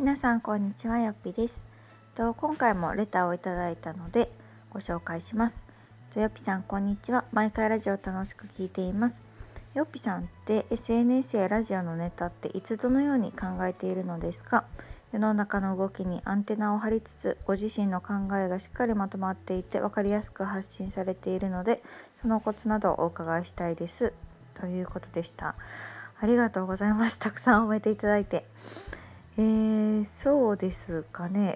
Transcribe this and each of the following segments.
皆さんこんにちはよっぴです。と今回もレターをいただいたのでご紹介します。とよっぴさんこんにちは。毎回ラジオ楽しく聞いています。よっぴさんって SNS やラジオのネタっていつどのように考えているのですか？世の中の動きにアンテナを張りつつご自身の考えがしっかりまとまっていて分かりやすく発信されているのでそのコツなどをお伺いしたいです。ということでした。ありがとうございます。たくさん褒めていただいて。えー、そうですかね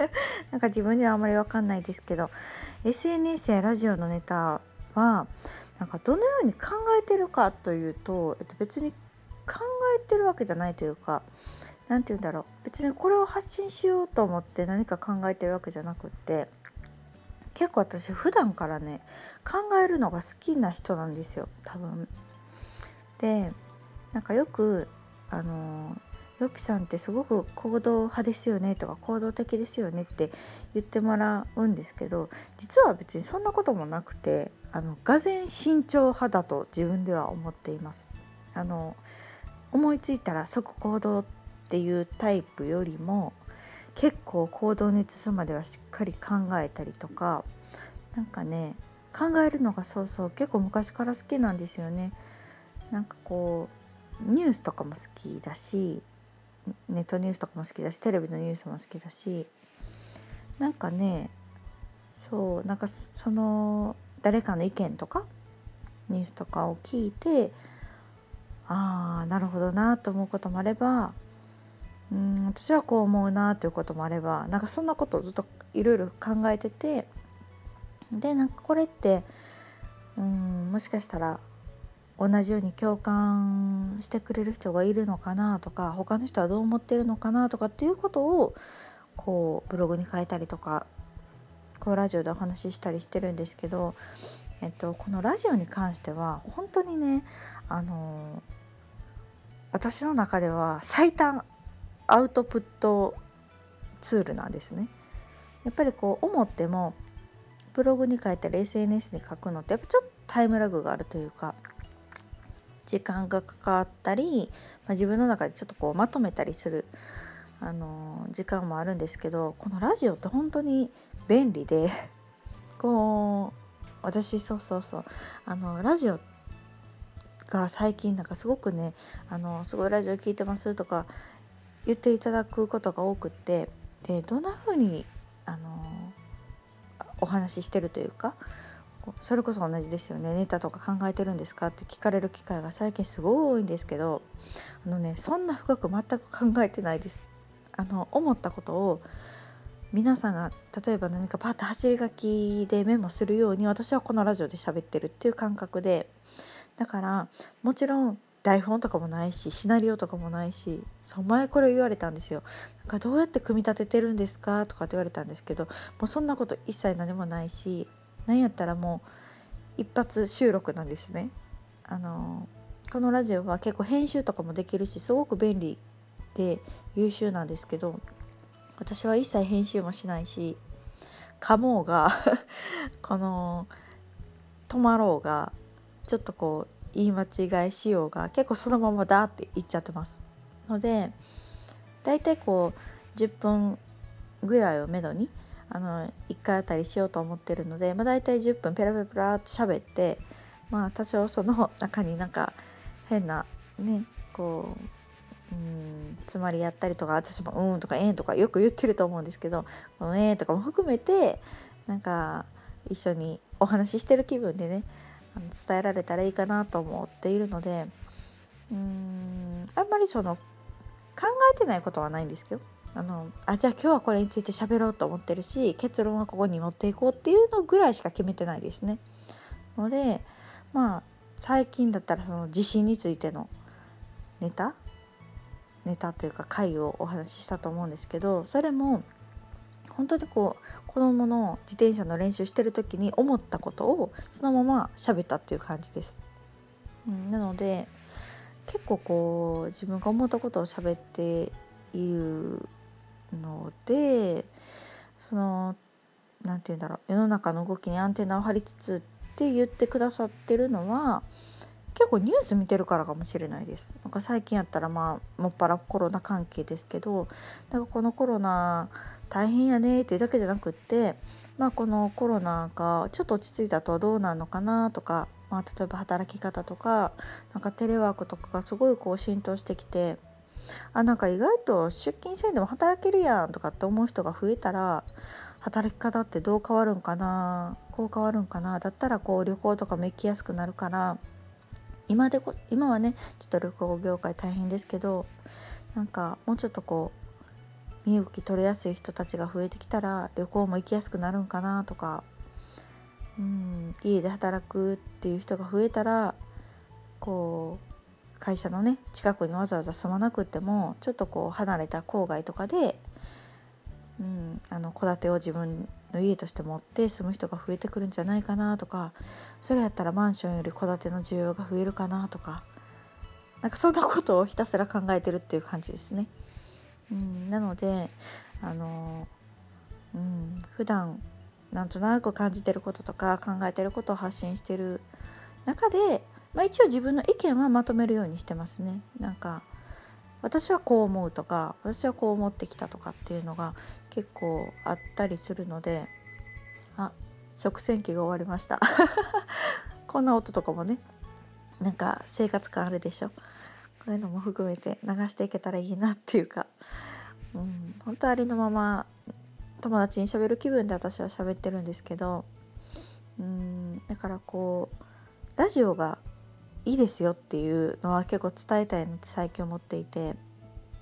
なんか自分にはあんまり分かんないですけど SNS やラジオのネタはなんかどのように考えてるかというと、えっと、別に考えてるわけじゃないというか何て言うんだろう別にこれを発信しようと思って何か考えてるわけじゃなくって結構私普段からね考えるのが好きな人なんですよ多分。でなんかよくあのヨピさんってすごく行動派ですよねとか行動的ですよねって言ってもらうんですけど実は別にそんなこともなくてあのがぜ慎重派だと自分では思っています。あの思いついたら即行動っていうタイプよりも結構行動に移すまではしっかり考えたりとかなんかね考えるのがそうそう結構昔から好きなんですよね。なんかこうニュースとかも好きだしネットニュースとかも好きだしテレビのニュースも好きだしなんかねそうなんかその誰かの意見とかニュースとかを聞いてああなるほどなと思うこともあればうん私はこう思うなということもあればなんかそんなことをずっといろいろ考えててでなんかこれってうんもしかしたら同じように共感してくれる人がいるのかなとか他の人はどう思ってるのかなとかっていうことをこうブログに書いたりとかこうラジオでお話ししたりしてるんですけど、えっと、このラジオに関しては本当にねあの私の中では最短アウトプットツールなんですね。やっぱりこう思ってもブログに書いたり SNS に書くのってやっぱちょっとタイムラグがあるというか時間がかかったり、まあ、自分の中でちょっとこうまとめたりする、あの時間もあるんですけどこのラジオって本当に便利で こう私そうそうそうあのラジオが最近なんかすごくねあのすごいラジオ聞いてますとか言っていただくことが多くってでどんな風にあのお話ししてるというかそれこそ同じですよねネタとか考えてるんですかって聞かれる機会が最近すごい多いんですけどあのねそんな深く全く考えてないですあの思ったことを皆さんが例えば何かパッと走り書きでメモするように私はこのラジオで喋ってるっていう感覚でだからもちろん台本とかもないしシナリオとかもないしそう前これ言われたんですよ。なんかどうやって組み立ててるんですかとかって言われたんですけどもうそんなこと一切何もないしなんやったらもう一発収録なんですね。あのこのラジオは結構編集とかもできるしすごく便利で優秀なんですけど私は一切編集もしないしかもうが この止まろうがちょっとこう言い間違いしようが結構そのままだって言っちゃってますのでだいたいこう10分ぐらいをめどにあの1回あたりしようと思ってるので、まあ、大体10分ペラペラペラって喋ってまあ多少その中になんか変なねこううんつまりやったりとか私も「うん」とか「えん」とかよく言ってると思うんですけどこの「えん」とかも含めてなんか一緒にお話ししてる気分でねあの伝えられたらいいかなと思っているのでうんあんまりその考えてないことはないんですけどあのあじゃあ今日はこれについて喋ろうと思ってるし結論はここに持っていこうっていうのぐらいしか決めてないですね。のでまあ最近だったらその地震についてのネタ？ネタというか回をお話ししたと思うんですけどそれも本当にこう子供の自転車の練習してる時に思ったことをそのまま喋ったっていう感じです。うん、なので結構こう自分が思ったことを喋っているのでその何て言うんだろう世の中の動きにアンテナを張りつつって言ってくださってるのは結構ニュース見てるからかもしれないです。なんか最近やったらまあもっぱらコロナ関係ですけどなんかこのコロナ大変やねっていうだけじゃなくってまあこのコロナがちょっと落ち着いたとどうなるのかなとか、まあ、例えば働き方とかなんかテレワークとかがすごいこう浸透してきてあなんか意外と出勤せんでも働けるやんとかって思う人が増えたら働き方ってどう変わるんかなこう変わるんかなだったらこう旅行とかも行きやすくなるから今でこ今はねちょっと旅行業界大変ですけどなんかもうちょっとこう身動き取れやすい人たちが増えてきたら旅行も行きやすくなるんかなとかうん家で働くっていう人が増えたらこう会社のね近くにわざわざ住まなくってもちょっとこう離れた郊外とかで戸建てを自分の家として持って住む人が増えてくるんじゃないかなとかそれやったらマンションより戸建ての需要が増えるかなとかなんかそんなことをひたすら考えてるっていう感じですね。うん、なのであの、うん、普段なんとなく感じてることとか考えてることを発信してる中でまあ、一応自分の意見はまとめるようにしてますね。なんか私はこう思うとか私はこう思ってきたとかっていうのが結構あったりするのであ食洗機が終わりました。こんな音とかもねなんか生活感あるでしょ。こういうのも含めて流していけたらいいなっていうか、うん、本当ありのまま友達にしゃべる気分で私は喋ってるんですけどうんだからこうラジオがいいですよっていうのは結構伝えたいなって最近思っていて、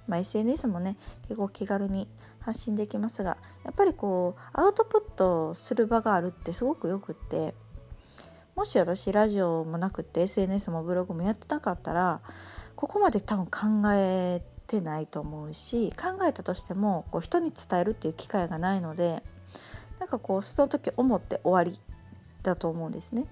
まあ、SNS もね結構気軽に発信できますがやっぱりこうアウトプットする場があるってすごくよくってもし私ラジオもなくって SNS もブログもやってなかったらここまで多分考えてないと思うし考えたとしてもこう人に伝えるっていう機会がないのでなんかこうその時思って終わりだと思うんですね。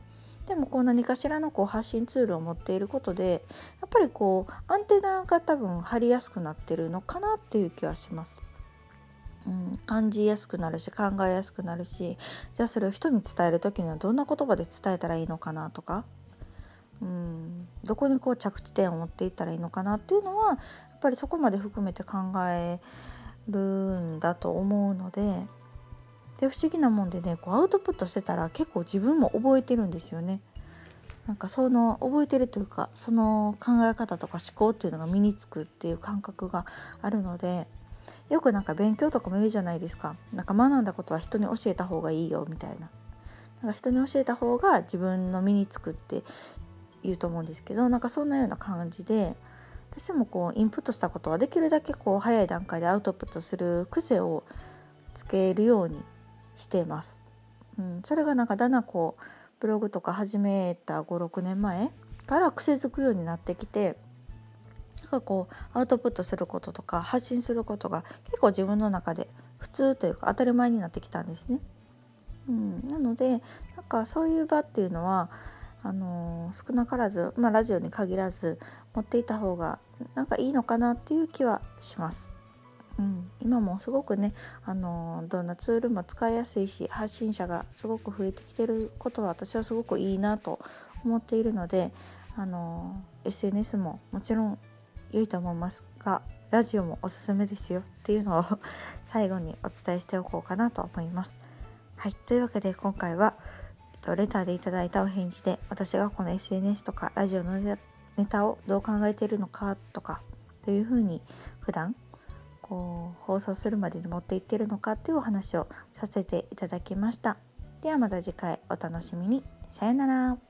でもこう何かしらのこう発信ツールを持っていることでやっぱりこうアンテナが多分張りやすくなってるのかなっていう気はします。うん、感じやすくなるし考えやすくなるしじゃあそれを人に伝える時にはどんな言葉で伝えたらいいのかなとか、うん、どこにこう着地点を持っていったらいいのかなっていうのはやっぱりそこまで含めて考えるんだと思うのでで不思議なもんでねこうアウトプットしてたら結構自分も覚えてるんですよね。なんかその覚えてるというかその考え方とか思考っていうのが身につくっていう感覚があるのでよくなんか勉強とかも言うじゃないですかなんか学んだことは人に教えた方がいいよみたいななんか人に教えた方が自分の身につくって言うと思うんですけどなんかそんなような感じで私もこうインプットしたことはできるだけこう早い段階でアウトプットする癖をつけるようにしてます。うん、それがなんかだんだんこうブログとか始めた56年前から癖づくようになってきてなんかこうアウトプットすることとか発信することが結構自分の中で普通というか当たり前になってきたんですね。うん、なのでなんかそういう場っていうのはあのー、少なからず、まあ、ラジオに限らず持っていた方がなんかいいのかなっていう気はします。うん、今もすごくね、あのどんなツールも使いやすいし発信者がすごく増えてきてることは私はすごくいいなと思っているので、あの SNS ももちろん良いと思いますがラジオもおすすめですよっていうのを 最後にお伝えしておこうかなと思います。はい、というわけで今回はえっとレターでいただいたお返事で私がこの SNS とかラジオのネタをどう考えているのかとかというふうに普段こう放送するまでに持っていってるのかっていうお話をさせていただきました。ではまた次回お楽しみに。さよなら。